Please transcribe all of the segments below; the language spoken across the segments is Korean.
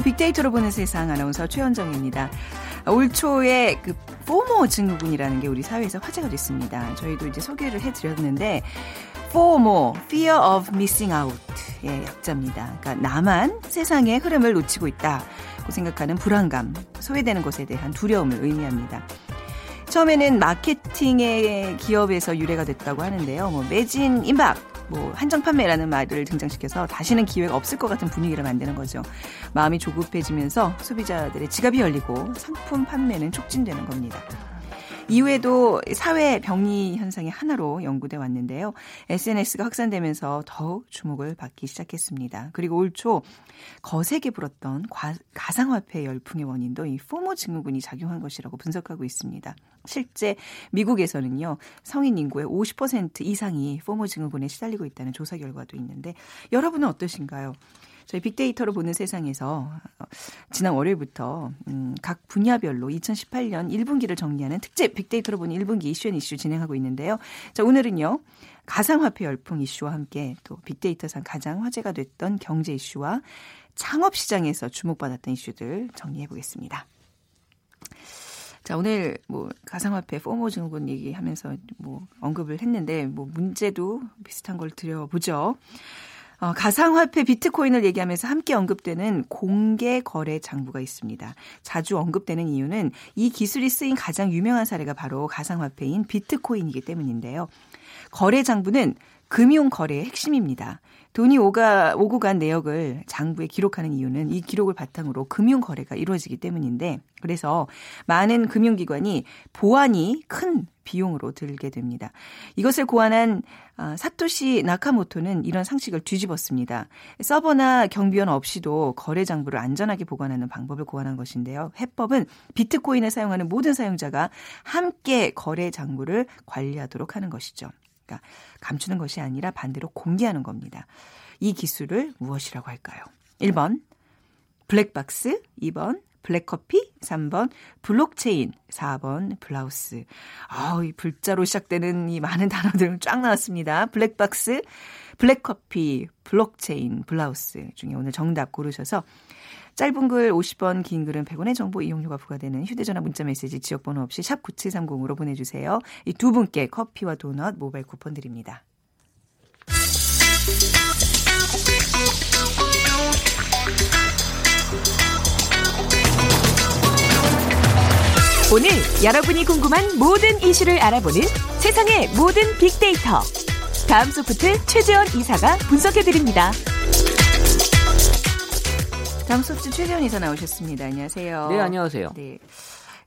빅데이터로 보는 세상 아나운서 최현정입니다. 올 초에 그 포모 증후군이라는 게 우리 사회에서 화제가 됐습니다. 저희도 이제 소개를 해드렸는데 FOMO, Fear of Missing Out의 약자입니다. 그러니까 나만 세상의 흐름을 놓치고 있다고 생각하는 불안감, 소외되는 것에 대한 두려움을 의미합니다. 처음에는 마케팅의 기업에서 유래가 됐다고 하는데요. 뭐 매진 임박, 뭐 한정 판매라는 말을 등장시켜서 다시는 기회가 없을 것 같은 분위기를 만드는 거죠. 마음이 조급해지면서 소비자들의 지갑이 열리고 상품 판매는 촉진되는 겁니다. 이후에도 사회 병리 현상의 하나로 연구돼 왔는데요. SNS가 확산되면서 더욱 주목을 받기 시작했습니다. 그리고 올 초 거세게 불었던 과, 가상화폐 열풍의 원인도 이 포모 증후군이 작용한 것이라고 분석하고 있습니다. 실제 미국에서는요 성인 인구의 50% 이상이 포모 증후군에 시달리고 있다는 조사 결과도 있는데 여러분은 어떠신가요? 저희 빅데이터로 보는 세상에서 어, 지난 월요일부터 음, 각 분야별로 2018년 1분기를 정리하는 특집 빅데이터로 보는 1분기 이슈 and 이슈 진행하고 있는데요. 자, 오늘은요. 가상화폐 열풍 이슈와 함께 또 빅데이터상 가장 화제가 됐던 경제 이슈와 창업 시장에서 주목받았던 이슈들 정리해 보겠습니다. 자, 오늘 뭐 가상화폐 FOMO 증후군 얘기하면서 뭐 언급을 했는데 뭐 문제도 비슷한 걸 드려보죠. 어, 가상화폐 비트코인을 얘기하면서 함께 언급되는 공개 거래 장부가 있습니다. 자주 언급되는 이유는 이 기술이 쓰인 가장 유명한 사례가 바로 가상화폐인 비트코인이기 때문인데요. 거래 장부는 금융 거래의 핵심입니다. 돈이 오가, 오고 간 내역을 장부에 기록하는 이유는 이 기록을 바탕으로 금융 거래가 이루어지기 때문인데 그래서 많은 금융기관이 보안이 큰 비용으로 들게 됩니다. 이것을 고안한 아, 사토시 나카모토는 이런 상식을 뒤집었습니다. 서버나 경비원 없이도 거래 장부를 안전하게 보관하는 방법을 고안한 것인데요. 해법은 비트코인을 사용하는 모든 사용자가 함께 거래 장부를 관리하도록 하는 것이죠. 그러니까 감추는 것이 아니라 반대로 공개하는 겁니다. 이 기술을 무엇이라고 할까요? 1번 블랙박스, 2번 블랙커피, 3번 블록체인, 4번 블라우스. 아, 이 불자로 시작되는 이 많은 단어들 쫙 나왔습니다. 블랙박스, 블랙커피, 블록체인, 블라우스 중에 오늘 정답 고르셔서 짧은 글 50원, 긴 글은 100원의 정보 이용료가 부과되는 휴대전화 문자메시지 지역번호 없이 sharp 9730으로 보내주세요. 이 두 분께 커피와 도넛 모바일 쿠폰 드립니다. 오늘 여러분이 궁금한 모든 이슈를 알아보는 세상의 모든 빅데이터. 다음 소프트 최재원 이사가 분석해드립니다. 다음 소프트 최재원 이사 나오셨습니다. 안녕하세요. 네, 안녕하세요. 네.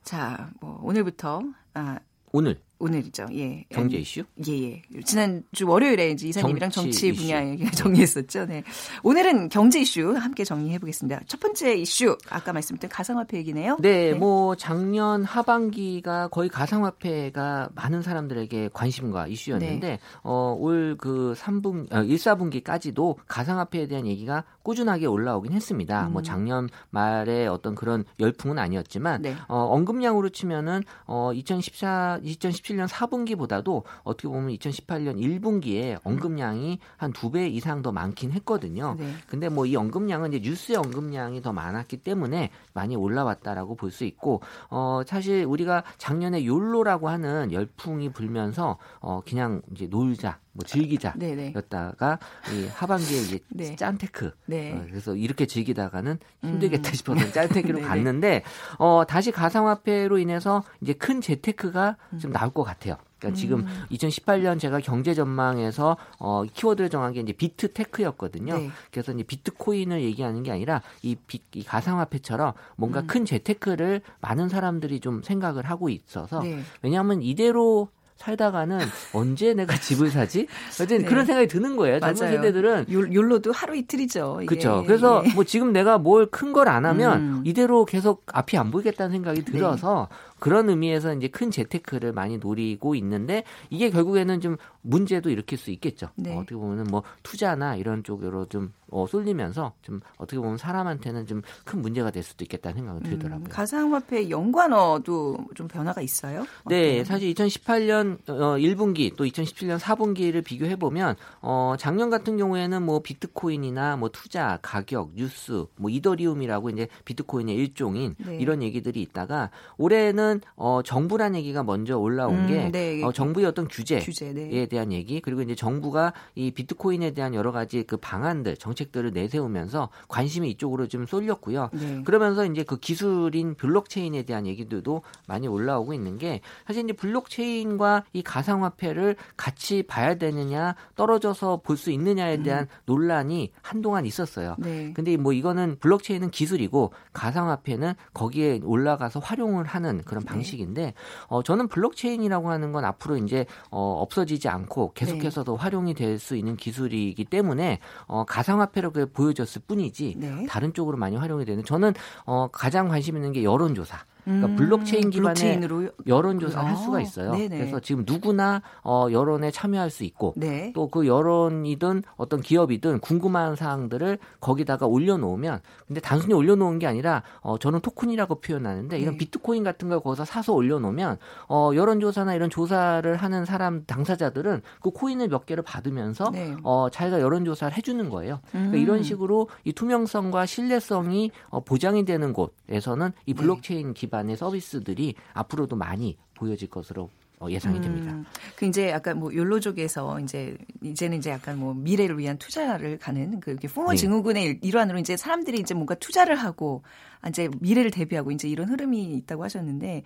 자, 뭐 오늘부터 아 오늘 오늘이죠. 예. 경제 이슈? 예, 예. 지난주 월요일에 이제 이사님이랑 정치, 정치 분야 얘기 정리했었죠. 네. 오늘은 경제 이슈 함께 정리해 보겠습니다. 첫 번째 이슈 아까 말씀드린 가상화폐 얘기네요. 네, 뭐 작년 하반기가 거의 가상화폐가 많은 사람들에게 관심과 이슈였는데 네. 어, 올 그 3분 어, 1, 4분기까지도 가상화폐에 대한 얘기가 꾸준하게 올라오긴 했습니다. 음. 뭐 작년 말에 어떤 그런 열풍은 아니었지만 네. 어, 언급량으로 치면은 어, 2014 2017년 4분기보다도 어떻게 보면 2018년 1분기에 언급량이 한 두 배 이상 더 많긴 했거든요. 네. 근데 뭐 이 언급량은 이제 뉴스의 언급량이 더 많았기 때문에 많이 올라왔다라고 볼 수 있고 어 사실 우리가 작년에 YOLO라고 하는 열풍이 불면서 어 그냥 이제 놀자 뭐 즐기자 네, 네. 였다가 이 하반기에 이제 네. 짠테크 네. 어, 그래서 이렇게 즐기다가는 힘들겠다 음. 싶어서 짠테크로. 갔는데 어 다시 가상화폐로 인해서 이제 큰 재테크가 좀 나올 것 같아요. 그러니까 지금 음. 2018년 제가 경제 전망에서 어 키워드를 정한 게 이제 비트테크였거든요. 네. 그래서 이제 비트코인을 얘기하는 게 아니라 이, 비, 이 가상화폐처럼 뭔가 음. 큰 재테크를 많은 사람들이 좀 생각을 하고 있어서 네. 왜냐하면 이대로 살다가는 언제 내가 집을 사지? 어쨌든 네. 그런 생각이 드는 거예요. 젊은 맞아요. 세대들은 욜- 욜로도 하루 이틀이죠. 그렇죠. 그래서 예. 뭐 지금 내가 뭘 큰 걸 안 하면 음. 이대로 계속 앞이 안 보이겠다는 생각이 들어서 그런 의미에서 이제 큰 재테크를 많이 노리고 있는데 이게 결국에는 좀 문제도 일으킬 수 있겠죠. 네. 어, 어떻게 보면은 뭐 투자나 이런 쪽으로 좀 어, 쏠리면서 좀 어떻게 보면 사람한테는 좀 큰 문제가 될 수도 있겠다는 생각이 들더라고요. 음, 가상화폐 연관어도 좀 변화가 있어요? 네? 사실 2018년 어, 1분기 또 2017년 4분기를 비교해 보면 어, 작년 같은 경우에는 뭐 비트코인이나 뭐 투자, 가격, 뉴스, 뭐 이더리움이라고 이제 비트코인의 일종인 네. 이런 얘기들이 있다가 올해는 어, 정부란 얘기가 먼저 올라온 음, 게 네. 어, 정부의 어떤 규제 규제, 네. 에 대한 얘기 그리고 이제 정부가 이 비트코인에 대한 여러 가지 그 방안들 정책들을 내세우면서 관심이 이쪽으로 좀 쏠렸고요. 네. 그러면서 이제 그 기술인 블록체인에 대한 얘기들도 많이 올라오고 있는 게 사실 이제 블록체인과 이 가상화폐를 같이 봐야 되느냐 떨어져서 볼 수 있느냐에 대한 논란이 한동안 있었어요. 음. 네. 근데 뭐 이거는 블록체인은 기술이고 가상화폐는 거기에 올라가서 활용을 하는 그런 네. 방식인데 어 저는 블록체인이라고 하는 건 앞으로 이제 어 없어지지 않고 계속해서도 네. 활용이 될 수 있는 기술이기 때문에 어 가상화폐로 그 보여졌을 뿐이지 네. 다른 쪽으로 많이 활용이 되는 저는 어 가장 관심 있는 게 여론조사. 그러니까 음, 블록체인 기반의 블록체인으로 여론조사를 할 아, 수가 있어요. 네네. 그래서 지금 누구나 어 여론에 참여할 수 있고 네. 또그 여론이든 어떤 기업이든 궁금한 사항들을 거기다가 올려놓으면 근데 단순히 올려놓은 게 아니라 어 저는 토큰이라고 표현하는데 이런 네. 비트코인 같은 걸 거기서 사서 올려놓으면 어 여론조사나 이런 조사를 하는 사람 당사자들은 그 코인을 몇 개를 받으면서 네. 어 자기가 여론조사를 해주는 거예요. 그러니까 음. 이런 식으로 이 투명성과 신뢰성이 어, 보장이 되는 곳에서는 이 네. 블록체인 기반 의 서비스들이 앞으로도 많이 보여질 것으로 어, 예상이 됩니다. 음, 그 이제 약간 뭐 YOLO족에서 이제 이제는 이제 약간 뭐 미래를 위한 투자를 가는 그 이렇게 FOMO 네. 증후군의 일- 일환으로 이제 사람들이 이제 뭔가 투자를 하고 아, 이제 미래를 대비하고 이제 이런 흐름이 있다고 하셨는데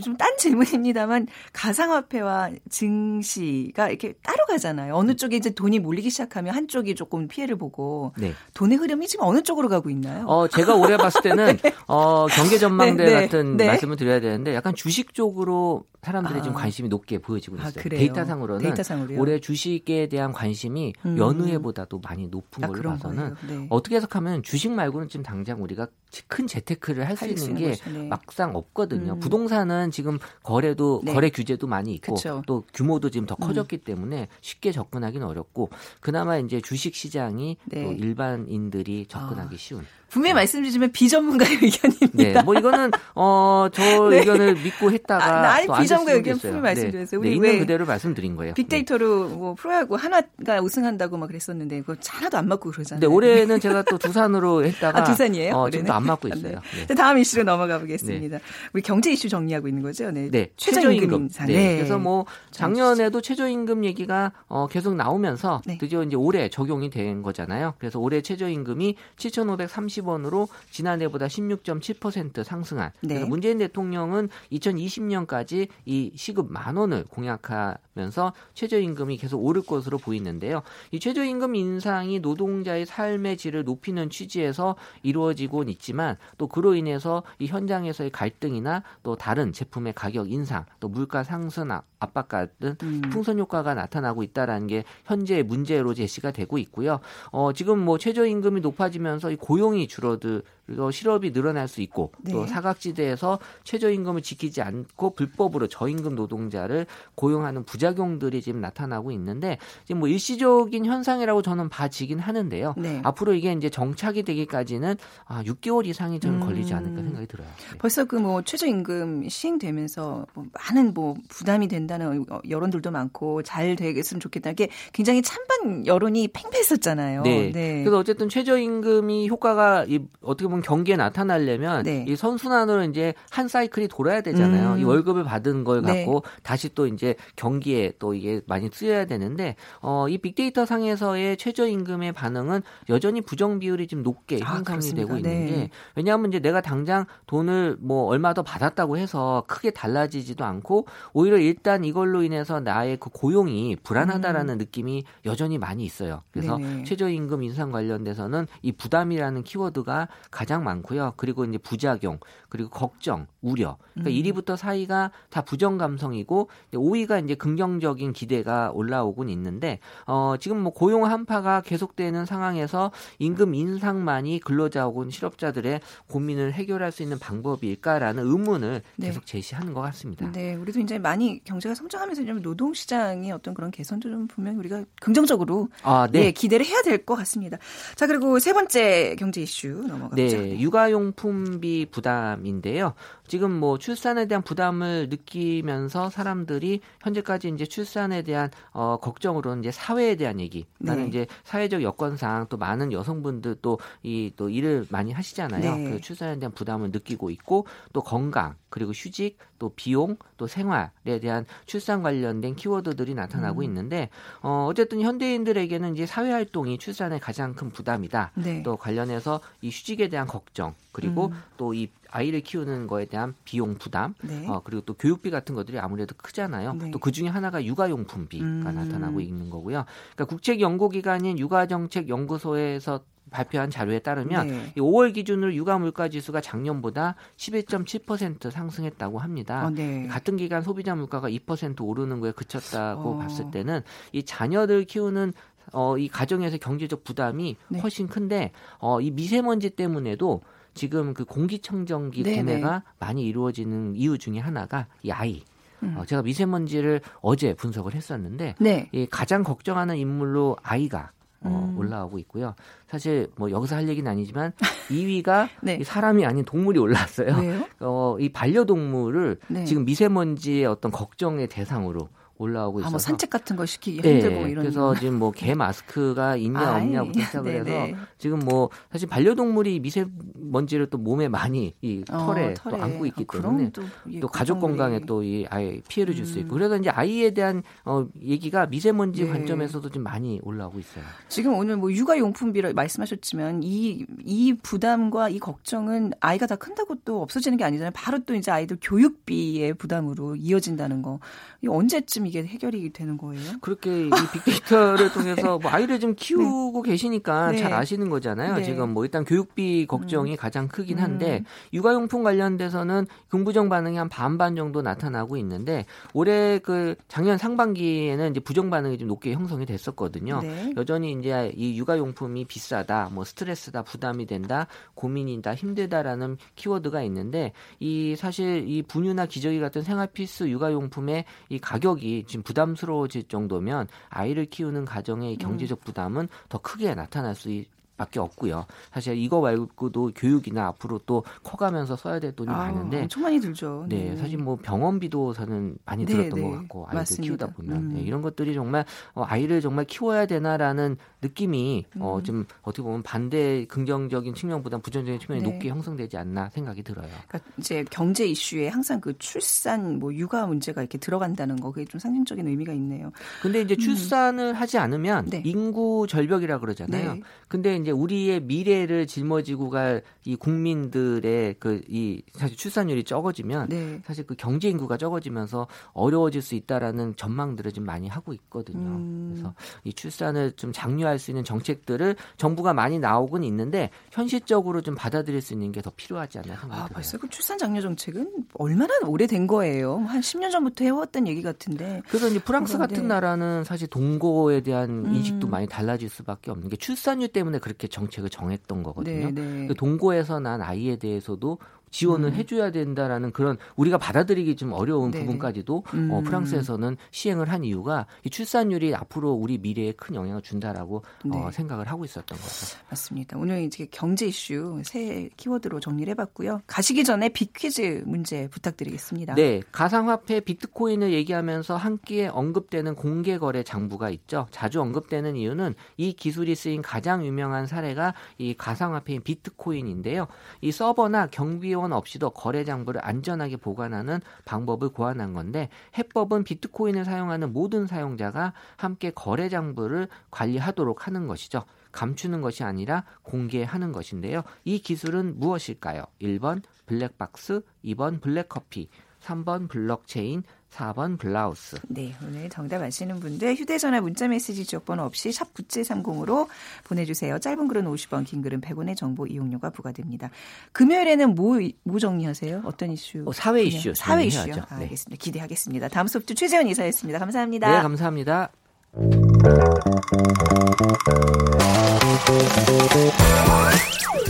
좀 딴 질문입니다만 가상화폐와 증시가 이렇게 따로 가잖아요. 어느 쪽에 이제 돈이 몰리기 시작하면 한쪽이 조금 피해를 보고 네. 돈의 흐름이 지금 어느 쪽으로 가고 있나요? 어, 제가 올해 봤을 때는 어, 경제 전망대 네, 네, 같은 네. 말씀을 드려야 되는데 약간 주식 쪽으로 사람들이 아. 지금 관심이 높게 보여지고 아, 있어요. 그래요? 데이터상으로는 데이터상으로요? 올해 주식에 대한 관심이 음. 여느 해보다도 많이 높은 아, 걸로 봐서는. 네. 어떻게 해석하면 주식 말고는 지금 당장 우리가 큰 재테크를 할 수 있는 게 거죠. 네. 막상 없거든요. 음. 부동산은 지금 거래도 네. 거래 규제도 많이 있고 그쵸. 음. 또 규모도 지금 더 커졌기 때문에 쉽게 접근하기는 어렵고 그나마 이제 주식 시장이 네. 또 일반인들이 접근하기 아. 쉬운. 분명히 말씀드리지만 비전문가의 의견입니다. 네, 뭐 이거는 어저 네. 의견을 믿고 했다가 아, 또안 비전문가 의견. 분명히 말씀드렸어요. 네, 우리 네, 있는 왜 그대로 말씀드린 거예요. 네. 빅데이터로 뭐 프로야구 하나가 우승한다고 막 그랬었는데 그거 하나도 안 맞고 그러잖아요. 네, 올해는 제가 또 두산으로 했다가 아, 두산이에요? 어? 지금도 안 맞고 네. 있어요. 네. 네, 다음 이슈로 넘어가 보겠습니다. 우리 경제 이슈 정리하고 있는 거죠? 네. 네, 최저임금 인상. 네. 그래서 뭐 작년에도 최저임금 얘기가 어, 계속 나오면서 네. 드디어 이제 올해 적용이 된 거잖아요. 그래서 올해 최저임금이 7,530 원으로 지난해보다 16.7% 상승한. 네. 그래서 문재인 대통령은 2020년까지 이 시급 만 원을 공약하 면서 최저임금이 계속 오를 것으로 보이는데요. 이 최저임금 인상이 노동자의 삶의 질을 높이는 취지에서 이루어지곤 있지만 또 그로 인해서 이 현장에서의 갈등이나 또 다른 제품의 가격 인상, 또 물가 상승 아- 압박 같은 음. 풍선 효과가 나타나고 있다라는 게 현재 문제로 제시가 되고 있고요. 어, 지금 뭐 최저임금이 높아지면서 이 고용이 줄어들 어, 실업이 늘어날 수 있고 또 네. 사각지대에서 최저임금을 지키지 않고 불법으로 저임금 노동자를 고용하는 부 작용들이 지금 나타나고 있는데 지금 뭐 일시적인 현상이라고 저는 봐지긴 하는데요. 네. 앞으로 이게 이제 정착이 되기까지는 아, 6개월 이상이 저는 음. 걸리지 않을까 생각이 들어요. 네. 벌써 그 뭐 최저임금 시행되면서 뭐 많은 뭐 부담이 된다는 어, 여론들도 많고 잘 되겠으면 좋겠다. 이게 굉장히 찬반 여론이 팽배했었잖아요. 네. 그래서 어쨌든 최저임금이 효과가 이 어떻게 보면 경기에 나타나려면 네. 이 선순환으로 이제 한 사이클이 돌아야 되잖아요. 음. 이 월급을 받은 걸 네. 갖고 다시 또 이제 경기 에 또 이게 많이 쓰여야 되는데 어, 이 빅데이터 상에서의 최저임금의 반응은 여전히 부정 비율이 좀 높게 아, 형성이 그렇습니까? 되고 있는 네. 게 왜냐하면 이제 내가 당장 돈을 뭐 얼마 더 받았다고 해서 크게 달라지지도 않고 오히려 일단 이걸로 인해서 나의 그 고용이 불안하다라는 느낌이 여전히 많이 있어요. 그래서 음. 네네. 최저임금 인상 관련돼서는 이 부담이라는 키워드가 가장 많고요. 그리고 이제 부작용, 그리고 걱정, 우려. 그러니까 음. 1위부터 4위가 다 부정 감성이고 5위가 이제 긍정 적인 기대가 올라오곤 있는데 어, 지금 뭐 고용 한파가 계속되는 상황에서 임금 인상만이 근로자 혹은 실업자들의 고민을 해결할 수 있는 방법일까라는 의문을 네. 계속 제시하는 것 같습니다. 네, 우리도 이제 많이 경제가 성장하면서 좀 노동 시장의 어떤 그런 개선도 좀 분명히 우리가 긍정적으로 아, 네. 네 기대를 해야 될 것 같습니다. 자, 그리고 세 번째 경제 이슈 넘어가죠. 네, 육아용품비 부담인데요. 지금 뭐 출산에 대한 부담을 느끼면서 사람들이 현재까지 이제 출산에 대한 어 걱정으로 이제 사회에 대한 얘기, 나는 네. 이제 사회적 여건상 또 많은 여성분들 또 이 또 일을 많이 하시잖아요. 네. 그 출산에 대한 부담을 느끼고 있고 또 건강 그리고 휴직 또 비용 또 생활에 대한 출산 관련된 키워드들이 나타나고 음. 있는데 어 어쨌든 현대인들에게는 이제 사회 활동이 출산의 가장 큰 부담이다. 네. 또 관련해서 이 휴직에 대한 걱정 그리고 음. 또이 아이를 키우는 거에 대한 비용 부담, 네. 어, 그리고 또 교육비 같은 것들이 아무래도 크잖아요. 네. 또그 중에 하나가 육아용품비가 음. 나타나고 있는 거고요. 그러니까 국책연구기관인 육아정책연구소에서 발표한 자료에 따르면 네. 5월 기준으로 육아 물가 지수가 작년보다 11.7% 상승했다고 합니다. 어, 네. 같은 기간 소비자 물가가 2% 오르는 거에 그쳤다고 어. 봤을 때는 이 자녀들 키우는 어, 이 가정에서 경제적 부담이 네. 훨씬 큰데 어, 이 미세먼지 때문에도 지금 그 공기청정기 네네. 구매가 네. 많이 이루어지는 이유 중에 하나가 이 아이. 음. 어, 제가 미세먼지를 어제 분석을 했었는데 네. 이 가장 걱정하는 인물로 아이가 어, 음. 올라오고 있고요. 사실 뭐 여기서 할 얘기는 아니지만 2위가 네. 사람이 아닌 동물이 올라왔어요. 왜요? 어, 이 반려동물을 네. 지금 미세먼지의 어떤 걱정의 대상으로 올라오고 있어서 아, 뭐 산책 같은 거 시키기 네, 힘들고 이런 그래서 지금 뭐 개 마스크가 있냐 없냐부터 시작을 해서 지금 뭐 사실 반려동물이 미세먼지를 또 몸에 많이 이 어, 털에, 어, 털에. 또 안고 있기 아, 때문에 또, 또 가족 건강에 또 이 아예 피해를 줄수 있고 음. 그래서 이제 아이에 대한 어 얘기가 미세먼지 네. 관점에서도 좀 많이 올라오고 있어요. 지금 오늘 뭐 육아 용품비를 말씀하셨지만 이이 부담과 이 걱정은 아이가 다 큰다고 또 없어지는 게 아니잖아요. 바로 또 이제 아이들 교육비의 부담으로 이어진다는 거. 이 언제쯤 이게 해결이 되는 거예요? 그렇게 이 빅데이터를 통해서 뭐 아이를 좀 키우고 네. 계시니까 네. 잘 아시는 거잖아요. 네. 지금 뭐 일단 교육비 걱정이 음. 가장 크긴 한데 음. 육아용품 관련돼서는 긍부정 반응이 한 반반 정도 나타나고 있는데 올해 그 작년 상반기에는 이제 부정 반응이 좀 높게 형성이 됐었거든요. 네. 여전히 이제 이 육아용품이 비싸다, 뭐 스트레스다, 부담이 된다, 고민이다, 힘들다라는 키워드가 있는데 이 사실 이 분유나 기저귀 같은 생활 필수 육아용품의 이 가격이 지금 부담스러워질 정도면 아이를 키우는 가정의 경제적 부담은 더 크게 나타날 수 있, 밖에 없고요. 사실 이거 말고도 교육이나 앞으로 또 커가면서 써야 될 돈이 아, 많은데 엄청 많이 들죠. 네, 네, 사실 뭐 병원비도 저는 많이 네, 들었던 네. 것 같고 아이들 맞습니다. 키우다 보면 음. 네, 이런 것들이 정말 어, 아이를 정말 키워야 되나라는 느낌이 어, 음. 어, 좀 어떻게 보면 반대 긍정적인 측면보다 부정적인 측면이 네. 높게 형성되지 않나 생각이 들어요. 그러니까 이제 경제 이슈에 항상 그 출산 뭐 육아 문제가 이렇게 들어간다는 거 그게 좀 상징적인 의미가 있네요. 근데 이제 음. 출산을 음. 하지 않으면 네. 인구 절벽이라 그러잖아요. 근데 이제 우리의 미래를 짊어지고 갈 이 국민들의 그 이 사실 출산율이 적어지면 네. 사실 그 경제 인구가 적어지면서 어려워질 수 있다라는 전망들을 좀 많이 하고 있거든요. 음. 그래서 이 출산을 좀 장려할 수 있는 정책들을 정부가 많이 나오곤 있는데 현실적으로 좀 받아들일 수 있는 게 더 필요하지 않나 생각이 아. 벌써 그 출산 장려 정책은 얼마나 오래된 거예요? 한 10년 전부터 해왔던 얘기 같은데. 그래서 이제 프랑스 그런데. 같은 나라는 사실 동거에 대한 음. 인식도 많이 달라질 수밖에 없는 게 출산율 때문에 그렇게 정책을 정했던 거거든요. 네, 네. 그 동거에서 난 아이에 대해서도 지원을 음. 해줘야 된다라는 그런 우리가 받아들이기 좀 어려운 네. 부분까지도 어, 음. 어, 프랑스에서는 시행을 한 이유가 이 출산율이 앞으로 우리 미래에 큰 영향을 준다라고 어, 네. 어, 생각을 하고 있었던 거죠. 맞습니다. 오늘 이제 경제 이슈 새 키워드로 정리를 해봤고요. 가시기 전에 빅퀴즈 문제 부탁드리겠습니다. 네, 가상화폐 비트코인을 얘기하면서 함께 언급되는 공개거래 장부가 있죠. 자주 언급되는 이유는 이 기술이 쓰인 가장 유명한 사례가 이 가상화폐인 비트코인인데요. 이 서버나 경비용 지원 없이도 거래 장부를 안전하게 보관하는 방법을 고안한 건데 해법은 비트코인을 사용하는 모든 사용자가 함께 거래 장부를 관리하도록 하는 것이죠. 감추는 것이 아니라 공개하는 것인데요. 이 기술은 무엇일까요? 1번 블랙박스, 2번 블랙커피, 3번 블록체인, 4번 블라우스. 네, 오늘 정답 아시는 분들 휴대전화 문자메시지 지역번호 없이 sharp 9730으로 보내주세요. 짧은 글은 50원, 긴 글은 100원의 정보 이용료가 부과됩니다. 금요일에는 뭐, 뭐 정리하세요? 어떤 이슈? 어, 사회 이슈. 사회 이슈요? 아, 네. 알겠습니다. 기대하겠습니다. 다음 소프트 최재원 이사였습니다. 감사합니다. 네, 감사합니다.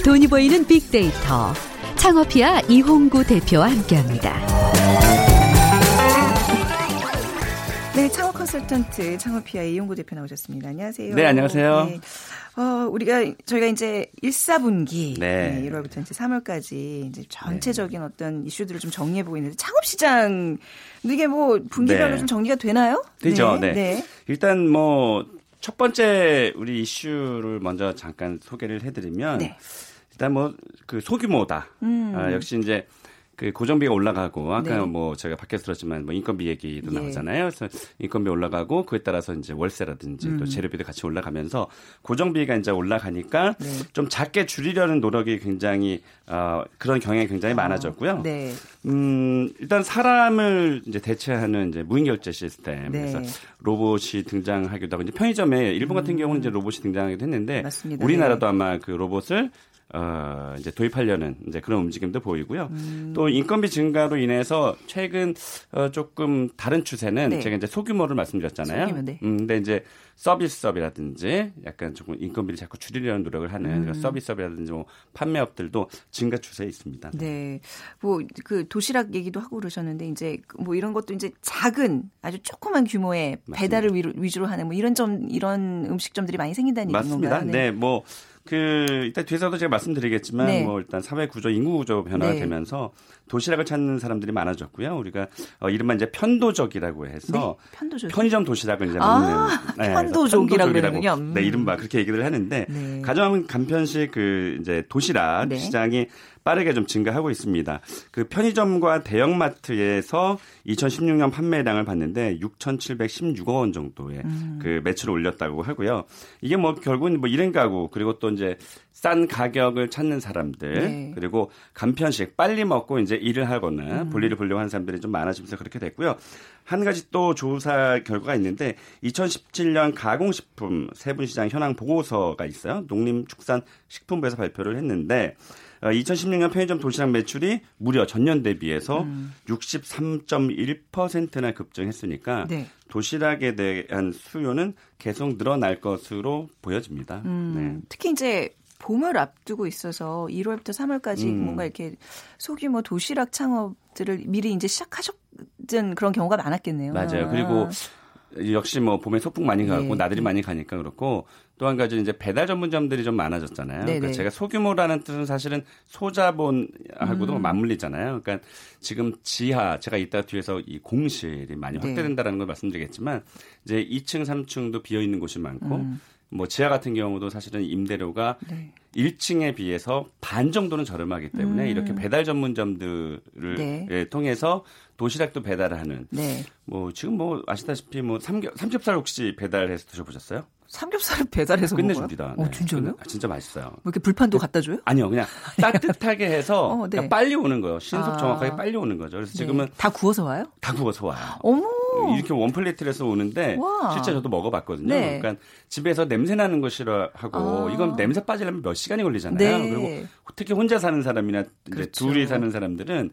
돈이 보이는 빅데이터. 창업이야 이홍구 대표와 함께합니다. 네, 창업 컨설턴트 창업피아 이용구 대표 나오셨습니다. 안녕하세요. 네, 안녕하세요. 네. 어, 우리가 저희가 이제 1, 4분기 네. 1월부터 이제 3월까지 이제 전체적인 어떤 이슈들을 좀 정리해 보고 있는데 창업 시장 이게 뭐 분기별로 네. 좀 정리가 되나요? 되죠. 네. 네. 일단 뭐 첫 번째 우리 이슈를 먼저 잠깐 소개를 해 드리면 네. 일단 뭐 그 소규모다. 음. 아, 역시 이제 그 고정비가 올라가고 아까 네. 뭐 제가 밖에서 들었지만 뭐 인건비 얘기도 예. 나오잖아요. 그래서 인건비 올라가고 그에 따라서 이제 월세라든지 음. 또 재료비도 같이 올라가면서 고정비가 이제 올라가니까 네. 좀 작게 줄이려는 노력이 굉장히 어, 그런 경향이 굉장히 많아졌고요. 네. 음, 일단 사람을 이제 대체하는 이제 무인 결제 시스템. 네. 그래서 로봇이 등장하기도 하고 이제 편의점에 일본 같은 경우는 이제 로봇이 등장하기도 했는데 음. 맞습니다. 우리나라도 네. 아마 그 로봇을 어, 이제 도입하려는 이제 그런 움직임도 보이고요. 음. 또 인건비 증가로 인해서 최근 어, 조금 다른 추세는 네. 제가 이제 소규모를 말씀드렸잖아요. 소규모, 네. 음, 근데 이제 서비스업이라든지 약간 조금 인건비를 자꾸 줄이려는 노력을 하는 음. 그러니까 서비스업이라든지 뭐 판매업들도 증가 추세에 있습니다. 네. 뭐 그 도시락 얘기도 하고 그러셨는데 이제 뭐 이런 것도 이제 작은 아주 조그만 규모의 배달을 위로, 위주로 하는 뭐 이런 점 이런 음식점들이 많이 생긴다는 얘기인 맞습니다. 건가요? 네, 뭐. 그 일단 뒤에서도 제가 말씀드리겠지만 네. 뭐 일단 사회 구조 인구 구조 변화가 네. 되면서 도시락을 찾는 사람들이 많아졌고요. 우리가 어 이른바 이제 편도적이라고 해서 네, 편도적. 편의점 도시락을 이제 아, 먹는 네, 그래서 그러는군요. 음. 네, 이른바 그렇게 얘기를 하는데 네. 가장 간편식 그 이제 도시락 네. 시장이 빠르게 좀 증가하고 있습니다. 그 편의점과 대형마트에서 2016년 판매량을 봤는데 6,716억 원 정도의 음. 그 매출을 올렸다고 하고요. 이게 뭐 결국은 뭐 일행 가구 그리고 또 이제 싼 가격을 찾는 사람들 네. 그리고 간편식 빨리 먹고 이제 일을 음. 하거나 볼일을 보려고 하는 사람들이 좀 많아지면서 그렇게 됐고요. 한 가지 또 조사 결과가 있는데 2017년 가공식품 세분시장 현황 보고서가 있어요. 농림축산식품부에서 발표를 했는데 어, 2016년 편의점 도시락 매출이 무려 전년 대비해서 음. 63.1%나 급증했으니까 네. 도시락에 대한 수요는 계속 늘어날 것으로 보여집니다. 음, 네. 특히 이제 봄을 앞두고 있어서 1월부터 3월까지 음. 뭔가 이렇게 소규모 도시락 창업들을 미리 이제 시작하셨던 그런 경우가 많았겠네요. 맞아요. 그리고 역시 뭐 봄에 소풍 많이 가고 예. 나들이 많이 가니까 그렇고 또 한 가지 이제 배달 전문점들이 좀 많아졌잖아요. 네네. 그러니까 제가 소규모라는 뜻은 사실은 소자본하고도 음. 맞물리잖아요. 그러니까 지금 지하 제가 이따 뒤에서 이 공실이 많이 네. 확대된다라는 걸 말씀드리겠지만 이제 2층, 3층도 비어 있는 곳이 많고 음. 뭐 지하 같은 경우도 사실은 임대료가 네. 1층에 비해서 반 정도는 저렴하기 때문에 음. 이렇게 배달 전문점들을 네. 예, 통해서 도시락도 배달하는 네. 뭐 지금 뭐 아시다시피 뭐 삼겹 삼겹살 혹시 배달해서 드셔보셨어요? 삼겹살을 배달해서? 끝내줍니다. 어, 네. 진짜요? 아, 진짜 맛있어요. 뭐 이렇게 불판도 갖다 줘요? 아니요, 그냥 따뜻하게 해서 어, 네. 그냥 빨리 오는 거예요. 신속 아. 정확하게 빨리 오는 거죠. 그래서 지금은 네. 다 구워서 와요? 다 구워서 와요. 어머. 이렇게 원 플레이트에서 오는데 와. 실제 저도 먹어봤거든요. 네. 그러니까 집에서 냄새 나는 거 싫어하고 아. 이건 냄새 빠지려면 몇 시간이 걸리잖아요. 네. 그리고 특히 혼자 사는 사람이나 그렇죠. 둘이 사는 사람들은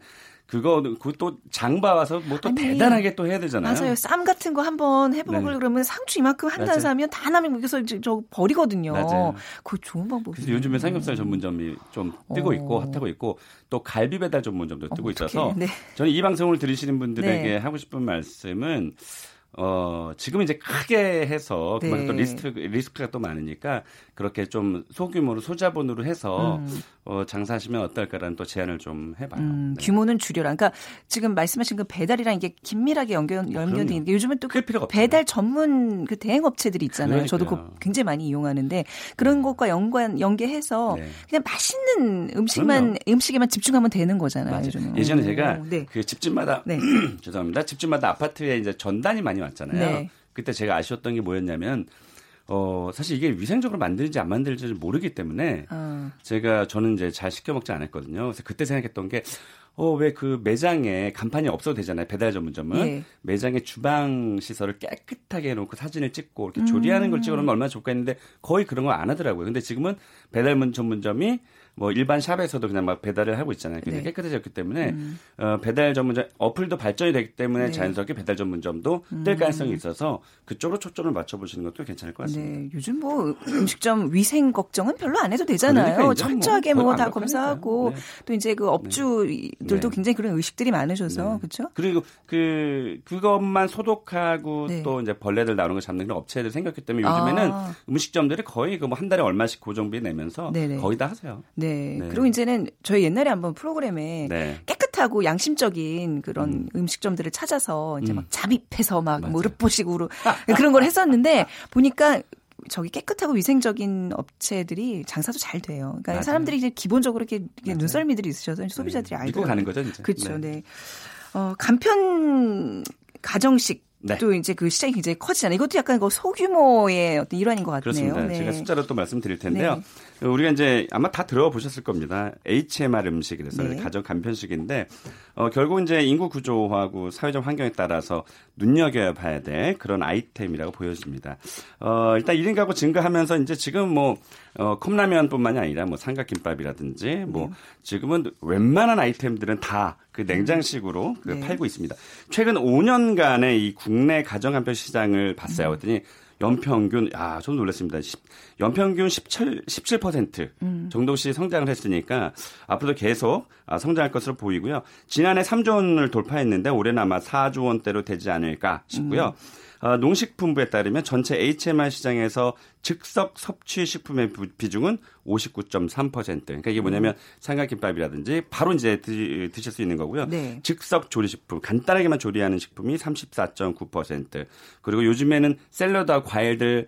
그거 그또 장봐 와서 뭐 또 대단하게 또 해야 되잖아요. 맞아요. 쌈 같은 거 한번 해보고 네. 그러면 상추 이만큼 한단 맞아요. 사면 다 남으면 여기서 저 버리거든요. 맞아요. 그거 좋은 방법이에요. 그래서 요즘에 삼겹살 전문점이 좀 뜨고 어. 있고 핫하고 있고 또 갈비 배달 전문점도 뜨고 어떡해. 있어서 네. 저는 이 방송을 들으시는 분들에게 네. 하고 싶은 말씀은 어, 지금 이제 크게 해서 그만큼 또 네. 리스크, 리스크가 또 많으니까 그렇게 좀 소규모로 소자본으로 해서 음. 어, 장사하시면 어떨까라는 또 제안을 좀 해봐요. 음, 네. 규모는 줄여라. 그러니까 지금 말씀하신 그 배달이랑 이게 긴밀하게 연결 연결돼 그럼요. 있는 게 요즘은 또클 그. 배달 전문 그 대행 업체들이 있잖아요. 저도 그거 그러니까요. 굉장히 많이 이용하는데 그런 것과 연관 연계해서 네. 그냥 맛있는 음식만 그럼요. 음식에만 집중하면 되는 거잖아요. 예전에 오, 제가 네. 그 집집마다 네. 죄송합니다. 집집마다 아파트에 이제 전단이 많이 왔잖아요. 네. 그때 제가 아쉬웠던 게 뭐였냐면 어 사실 이게 위생적으로 만드는지 안 만드는지 모르기 때문에 아, 제가 저는 이제 잘 시켜 먹지 않았거든요. 그래서 그때 생각했던 게 어, 왜 그 매장에 간판이 없어도 되잖아요. 배달 전문점은. 예. 매장에 주방 시설을 깨끗하게 해놓고 사진을 찍고 이렇게 조리하는 걸 찍어놓으면 얼마나 좋겠는데 거의 그런 거안 하더라고요. 근데 지금은 배달 전문점이 뭐 일반 샵에서도 그냥 막 배달을 하고 있잖아요. 굉장히 네. 깨끗해졌기 때문에 어, 배달 전문점 어플도 발전이 되기 때문에 네. 자연스럽게 배달 전문점도 뜰 가능성이 있어서 그쪽으로 초점을 맞춰보시는 것도 괜찮을 것 같습니다. 네, 요즘 뭐 음식점 위생 걱정은 별로 안 해도 되잖아요. 그러니까 철저하게 뭐 다. 검사하고 네. 또 이제 그 업주들도 네. 굉장히 그런 의식들이 많으셔서 네. 그렇죠? 그리고 그 그것만 소독하고 네. 또 이제 벌레들 나오는 거 잡는 그런 업체들 생겼기 때문에 요즘에는 아. 음식점들이 거의 그 뭐 한 달에 얼마씩 고정비 내면서. 거의 다 하세요. 네. 네. 그리고 이제는 저희 옛날에 한번 프로그램에 네. 깨끗하고 양심적인 그런 음. 식점들을 찾아서 이제 막 잡입해서 막 맞아요. 무릎 보식으로 그런 걸 했었는데 보니까 저기 깨끗하고 위생적인 업체들이 장사도 잘 돼요. 그러니까 맞아요. 사람들이 이제 기본적으로 이렇게, 맞아요. 눈썰미들이 있으셔서 소비자들이 네. 알고 믿고 가는 거죠, 이제. 그렇죠. 네. 네. 어, 간편 가정식 네. 또 이제 그 시장이 굉장히 커지잖아요. 이것도 약간 그 소규모의 어떤 일환인 것 같네요. 그렇습니다. 네. 제가 숫자로 또 말씀드릴 텐데요. 우리가 이제 아마 다 들어보셨을 겁니다. HMR 음식 그래서 네. 가정 간편식인데 어, 결국 이제 인구 구조하고 사회적 환경에 따라서 눈여겨봐야 될 그런 아이템이라고 보여집니다. 어, 일단 1인 가구 증가하면서 이제 지금 뭐 어, 컵라면뿐만이 아니라 뭐 삼각김밥이라든지 뭐 네. 지금은 웬만한 아이템들은 다 그 냉장식으로 그 네. 팔고 있습니다. 최근 5년간의 이 국내 가정 간편 시장을 봤어요. 음. 그랬더니 연평균 아, 좀 놀랐습니다. 십- 연평균 17 17% 음. 정도씩 성장을 했으니까 앞으로도 계속 아, 성장할 것으로 보이고요. 지난해 3조 원을 돌파했는데 올해는 아마 4조 원대로 되지 않을까 싶고요. 음. 어, 농식품부에 따르면 전체 HMR 시장에서 즉석 섭취 식품의 부- 비중은 59.3%. 그러니까 이게 뭐냐면 삼각김밥이라든지 바로 이제 드, 드실 수 있는 거고요. 네. 즉석 조리식품, 간단하게만 조리하는 식품이 34.9%. 그리고 요즘에는 샐러드와 과일들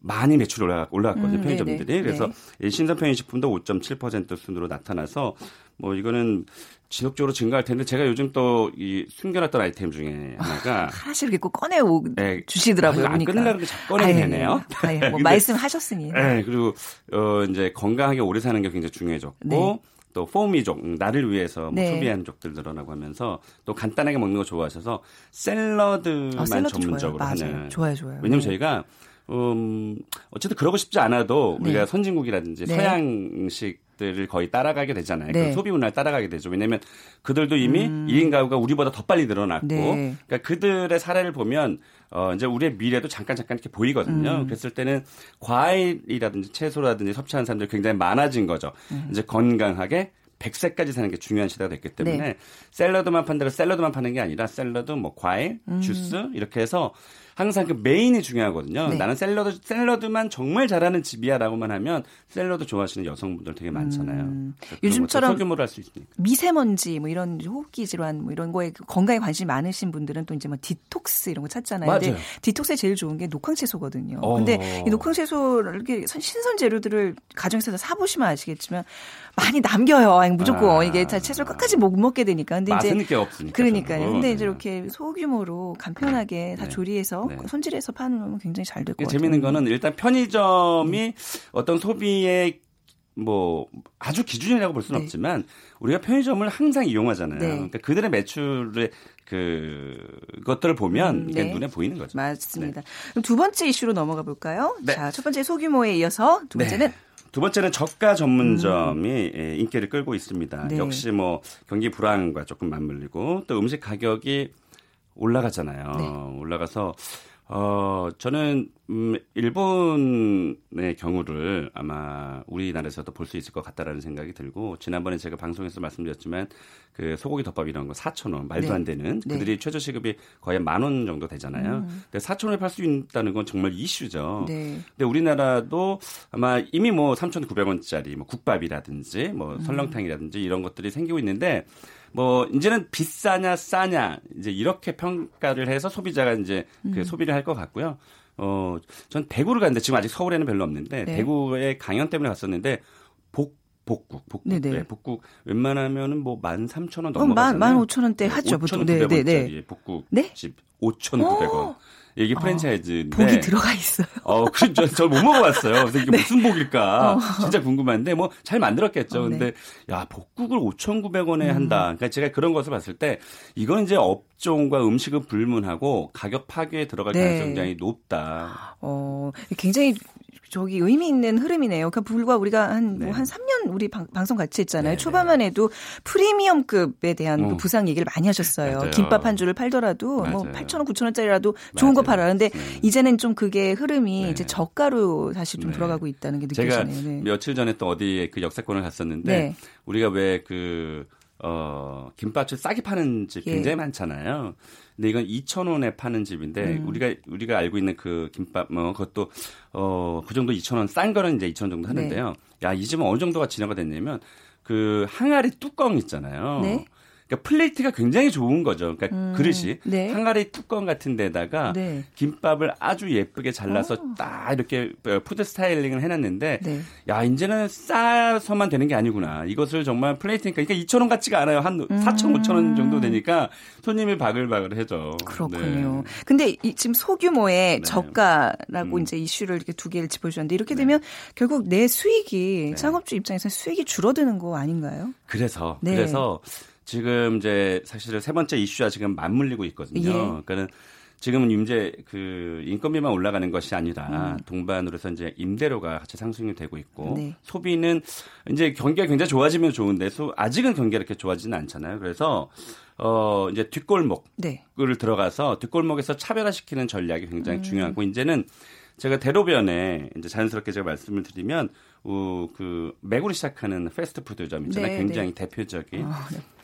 많이 매출이 올라가, 올라갔거든요, 음, 편의점들이. 네네. 그래서 네. 이 신선편의식품도 5.7% 순으로 나타나서 뭐 이거는 지속적으로 증가할 텐데 제가 요즘 또 이 숨겨놨던 아이템 중에 하나가 하나씩 이렇게 꼭 꺼내 오 네. 주시더라고요. 아, 안. 끊으려고 그러는데 자꾸 꺼내게 되네요. 아유, 뭐 근데- 말씀하셨으니. 네, 그리고 어 이제 건강하게 오래 사는 게 굉장히 중요해졌고 네. 또 포미족 음, 나를 위해서 뭐 네. 소비하는 족들 늘어나고 하면서 또 간단하게 먹는 거 좋아하셔서 샐러드만 아, 샐러드 전문적으로 좋아요. 맞아요. 하는 좋아요, 좋아요. 왜냐면 네. 저희가 음 어쨌든 그러고 싶지 않아도 우리가 네. 선진국이라든지 네. 서양식 들을 거의 따라가게 되잖아요. 네. 그 소비 문화를 따라가게 되죠. 왜냐하면 그들도 이미 일 1인 가구가 우리보다 더 빨리 늘어났고 음. 네. 그러니까 그들의 사례를 보면 어 이제 우리의 미래도 잠깐 잠깐 이렇게 보이거든요. 음. 그랬을 때는 과일이라든지 채소라든지 섭취하는 사람들이 굉장히 많아진 거죠. 음. 이제 건강하게 100세까지 사는 게 중요한 시대가 됐기 때문에 네. 샐러드만 판다고 샐러드만 파는 게 아니라 샐러드, 뭐 과일, 음. 주스 이렇게 해서 항상 그 메인이 중요하거든요. 네. 나는 샐러드 샐러드만 정말 잘하는 집이야라고만 하면 샐러드 좋아하시는 여성분들 되게 많잖아요. 음. 요즘처럼 소규모로 할 수 있으니까. 미세먼지 뭐 이런 호흡기 질환 뭐 이런 거에 그 건강에 관심이 많으신 분들은 또 이제 뭐 디톡스 이런 거 찾잖아요. 근데 맞아요. 디톡스에 제일 좋은 게 녹황 채소거든요. 어. 근데 이 녹황 채소를 이렇게 신선 재료들을 가정에서 사 보시면 아시겠지만 많이 남겨요. 아니, 무조건 아. 이게 다 채소를 끝까지 못 먹게 되니까. 근데 이제 맛은 게 없으니까. 그러니까요. 저도. 근데 이제 네. 이렇게 소규모로 간편하게 다 네. 조리해서 네. 손질해서 파는 건 굉장히 잘 될것 이게 같아요. 재밌는 거는 일단 편의점이 어떤 소비의 뭐 아주 기준이라고 볼 수는 네. 없지만 우리가 편의점을 항상 이용하잖아요. 네. 그러니까 그들의 매출의 그 것들을 보면 음, 네. 눈에 보이는 거죠. 맞습니다. 그럼 두 번째 이슈로 넘어가 볼까요? 네. 자, 첫 번째 소규모에 이어서 두 번째는 두 번째는 저가 전문점이 예, 인기를 끌고 있습니다. 음. 네. 역시 뭐 경기 불황과 조금 맞물리고 또 음식 가격이 올라가잖아요. 네. 올라가서 어 저는 음 일본의 경우를 아마 우리나라에서도 볼 수 있을 것 같다라는 생각이 들고 지난번에 제가 방송에서 말씀드렸지만 그 소고기 덮밥 이런 거 4천 원 말도 네. 안 되는 네. 그들이 최저 시급이 거의 만 원 정도 되잖아요. 근데 4천 원에 팔 수 있다는 건 정말 이슈죠. 네. 근데 우리나라도 아마 이미 뭐 3,900원짜리 뭐 국밥이라든지 뭐 음. 설렁탕이라든지 이런 것들이 생기고 있는데 뭐 이제는 비싸냐 싸냐 이제 이렇게 평가를 해서 소비자가 이제 음. 그 소비를 할 것 같고요. 어, 전 대구를 갔는데 지금 아직 서울에는 별로 없는데 네. 대구에 강연 때문에 갔었는데 복 복국, 복국, 네네. 네, 복국 웬만하면은 뭐 13,000원 그럼 만, 넘어가잖아요. 만 오천 원대 하죠, 보통. 네, 네, 네. 5,900원짜리 복국 네? 집 5,900원. 이게 프랜차이즈인데 복이 들어가 있어요. 어, 그렇죠. 저못 먹어봤어요. 그래서 이게 네. 무슨 복일까 어. 진짜 궁금한데 뭐 잘 만들었겠죠. 어, 네. 근데 야 복국을 5,900원에 음. 한다. 그러니까 제가 그런 것을 봤을 때 이건 이제 업종과 음식은 불문하고 가격 파괴에 들어갈 네. 가능성이 굉장히 높다. 어, 굉장히 저기 의미 있는 흐름이네요. 그러니까 불과 우리가 한, 네. 뭐 한 3년 우리 방, 송 같이 했잖아요. 네, 초반만 네. 해도 프리미엄급에 대한 그 어. 그 부상 얘기를 많이 하셨어요. 맞아요. 김밥 한 줄을 팔더라도 뭐 맞아요. 뭐 8,000원, 9,000원짜리라도 좋은 거 팔아라는데 네. 이제는 좀 그게 흐름이 네. 이제 저가로 사실 좀 네. 들어가고 있다는 게 느껴지네요. 제가 며칠 전에 또 어디에 그 역사권을 갔었는데 우리가 왜그 어, 김밥을 싸게 파는 집 예. 굉장히 예. 많잖아요. 근데 이건 2,000원에 파는 집인데 음. 우리가 우리가 알고 있는 그 김밥 뭐 그것도 어그 정도 2,000원 싼 거는 이제 2,000원 정도 하는데요. 네. 야, 이 집은 어느 정도가 진화가 됐냐면 그 항아리 뚜껑 있잖아요. 네. 그러니까 플레이트가 굉장히 좋은 거죠. 그러니까 음, 그릇이 네. 항아리 뚜껑 같은 데다가 네. 김밥을 아주 예쁘게 잘라서 오. 어. 딱 이렇게 food styling을 해놨는데 네. 야 이제는 싸서만 되는 게 아니구나. 이것을 정말 plating하니까 그러니까 2천 원 같지가 않아요. 한 음. 4천 5천 원 정도 되니까 손님이 바글바글해져. 그렇군요. 네. 근데 이, 지금 소규모의 네. 저가라고 음. 이제 이슈를 이렇게 두 개를 짚어주셨는데 이렇게 네. 되면 결국 내 수익이 창업주 입장에서 수익이 줄어드는 거 아닌가요? 그래서 그래서 지금 이제 사실은 세 번째 이슈와 지금 맞물리고 있거든요. 예. 그러니까는 지금은 임제 그 인건비만 올라가는 것이 아니라 음. 동반으로 해서 이제 임대료가 같이 상승이 되고 있고 네. 소비는 이제 경기가 굉장히 좋아지면 좋은데 소, 아직은 경기가 이렇게 좋아지는 않잖아요. 그래서 어 이제 뒷골목을 네. 들어가서 뒷골목에서 차별화시키는 전략이 굉장히 음. 중요하고 이제는 제가 대로변에 이제 자연스럽게 제가 말씀을 드리면 어, 그 매구로 시작하는 패스트푸드점 있잖아요. 네, 굉장히 네. 대표적인 아, 네. 예,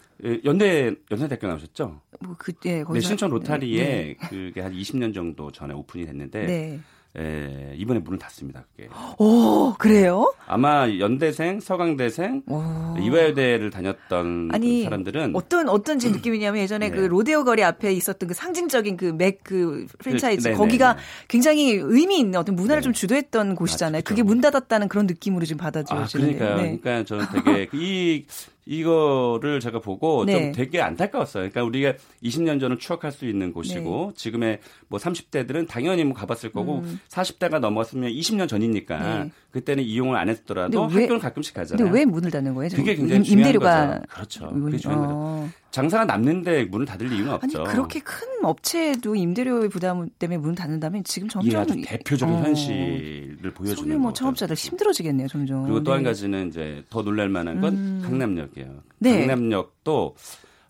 연대 연세대학교 나오셨죠? 뭐 그때 네, 신천 로타리에 네. 그게 한 20년 정도 전에 오픈이 됐는데 네. 예, 이번에 문을 닫습니다. 그게. 오, 그래요? 아마 연대생, 서강대생, 오. 이화여대를 다녔던 아니, 사람들은 어떤 어떤지 느낌이냐면 예전에 네. 그 로데오 거리 앞에 있었던 그 상징적인 그 맥그 그 프랜차이즈 그, 네, 거기가 네, 네. 굉장히 의미 있는 어떤 문화를 네. 좀 주도했던 곳이잖아요. 아, 그게 문 닫았다는 그런 느낌으로 지금 받아들여지는데. 아, 그러니까 그러니까 저는 되게 이 이거를 제가 보고 네. 좀 되게 안타까웠어요. 그러니까 우리가 20년 전을 추억할 수 있는 곳이고 네. 지금의 뭐 30대들은 당연히 뭐 가봤을 거고 음. 40대가 넘었으면 20년 전이니까 네. 그때는 이용을 안 했더라도 왜, 학교를 가끔씩 가잖아요. 근데 왜 문을 닫는 거예요? 그게 굉장히 임, 중요한 임대료가 거죠. 그렇죠. 그게 중요한 어. 거죠. 장사가 남는데 문을 닫을 이유는 없죠. 아니 그렇게 큰 업체도 임대료의 부담 때문에 문을 닫는다면 지금 점점 아주 대표적인 어. 현실을 보여주는 소규모 창업자들 힘들어지겠네요, 점점. 그리고 또한 네. 가지는 이제 더 놀랄 만한 건 음. 강남역이에요. 네. 강남역도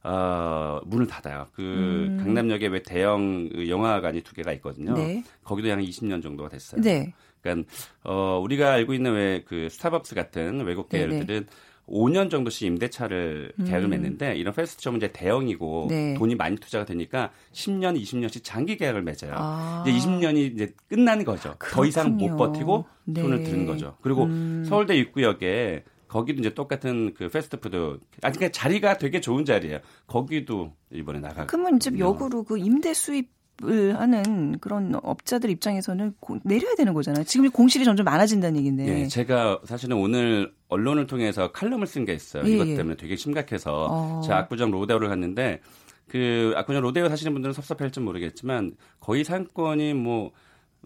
어, 문을 닫아요. 그 음. 강남역에 왜 대형 영화관이 두 개가 있거든요. 네. 거기도 한 20년 정도가 됐어요. 네. 그러니까 어 우리가 알고 있는 왜 그 스타벅스 같은 외국 계열들은 5년 정도씩 임대차를 계약을 음. 맺는데 이런 패스트점은 이제 대형이고 네. 돈이 많이 투자가 되니까 10년, 20년씩 장기 계약을 맺어요. 아. 이제 20년이 이제 끝나는 거죠. 그렇군요. 더 이상 못 버티고 네. 손을 드는 거죠. 그리고 음. 서울대 입구역에 거기도 이제 똑같은 그 패스트푸드 아니 그러니까 자리가 되게 좋은 자리예요. 거기도 이번에 나가. 그러면 이제 역으로 그 임대 수입 을 하는 그런 업자들 입장에서는 고, 내려야 되는 거잖아요. 지금 공실이 점점 많아진다는 얘기인데. 예, 제가 사실은 오늘 언론을 통해서 칼럼을 쓴 게 있어요. 예, 이것 예. 때문에 되게 심각해서 어. 제가 압구정 로데오를 갔는데 그 압구정 로데오 사시는 분들은 섭섭할지 모르겠지만 거의 상권이 뭐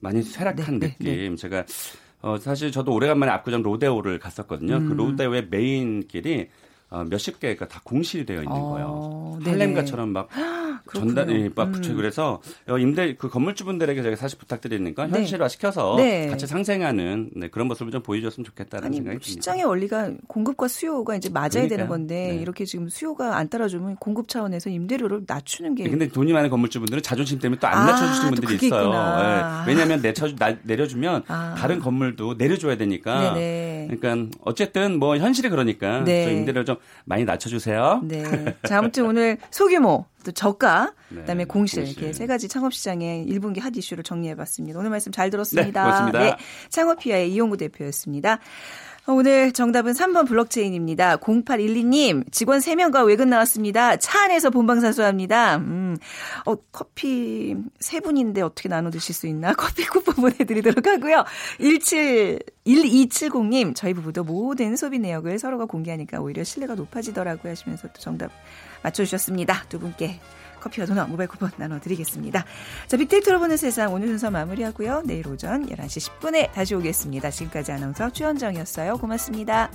많이 쇠락한 네, 느낌. 네, 네. 제가 어 사실 저도 오래간만에 압구정 로데오를 갔었거든요. 그 음. 그 로데오의 메인 길이 어, 몇십 개가 다 공실이 되어 있는 거예요. 어, 할렘가처럼 막 전단이 막 붙여 음. 그래서 어, 임대 그 건물주분들에게 제가 사실 부탁드리는 건 네. 현실화 시켜서 네. 같이 상생하는 네, 그런 모습을 좀 보여줬으면 좋겠다는 아니, 생각이 듭니다. 시장의 원리가 공급과 수요가 이제 맞아야 그러니까요. 되는 건데 네. 이렇게 지금 수요가 안 따라주면 공급 차원에서 임대료를 낮추는 게. 근데 돈이 많은 건물주분들은 자존심 때문에 또 안 낮춰주시는 아, 분들이 있어요. 네. 왜냐하면 내쳐 내려주면 아. 다른 건물도 내려줘야 되니까. 네네. 그러니까 어쨌든 뭐 현실이 그러니까 네. 저 임대료 좀 많이 낮춰주세요. 네. 자 아무튼 오늘 소규모 또 저가, 네, 그다음에 공실, 공실, 이렇게 세 가지 창업 시장의 1분기 핫 이슈를 정리해봤습니다. 오늘 말씀 잘 들었습니다. 네, 고맙습니다. 네, 창업피아의 이용구 대표였습니다. 오늘 정답은 3번 블록체인입니다. 0812님, 직원 3명과 외근 나왔습니다. 차 안에서 본방사수합니다. 음, 어, 커피 3분인데 어떻게 나눠 드실 수 있나? 커피 쿠폰 보내드리도록 하고요. 17, 1270님, 저희 부부도 모든 소비 내역을 서로가 공개하니까 오히려 신뢰가 높아지더라고요 하시면서 또 정답 맞춰주셨습니다. 두 분께 커피와 도넛 모바일 쿠폰 나눠드리겠습니다. 자, 빅데이터로 보는 세상 오늘 순서 마무리하고요. 내일 오전 11시 10분에 다시 오겠습니다. 지금까지 아나운서 최현정이었어요. 고맙습니다.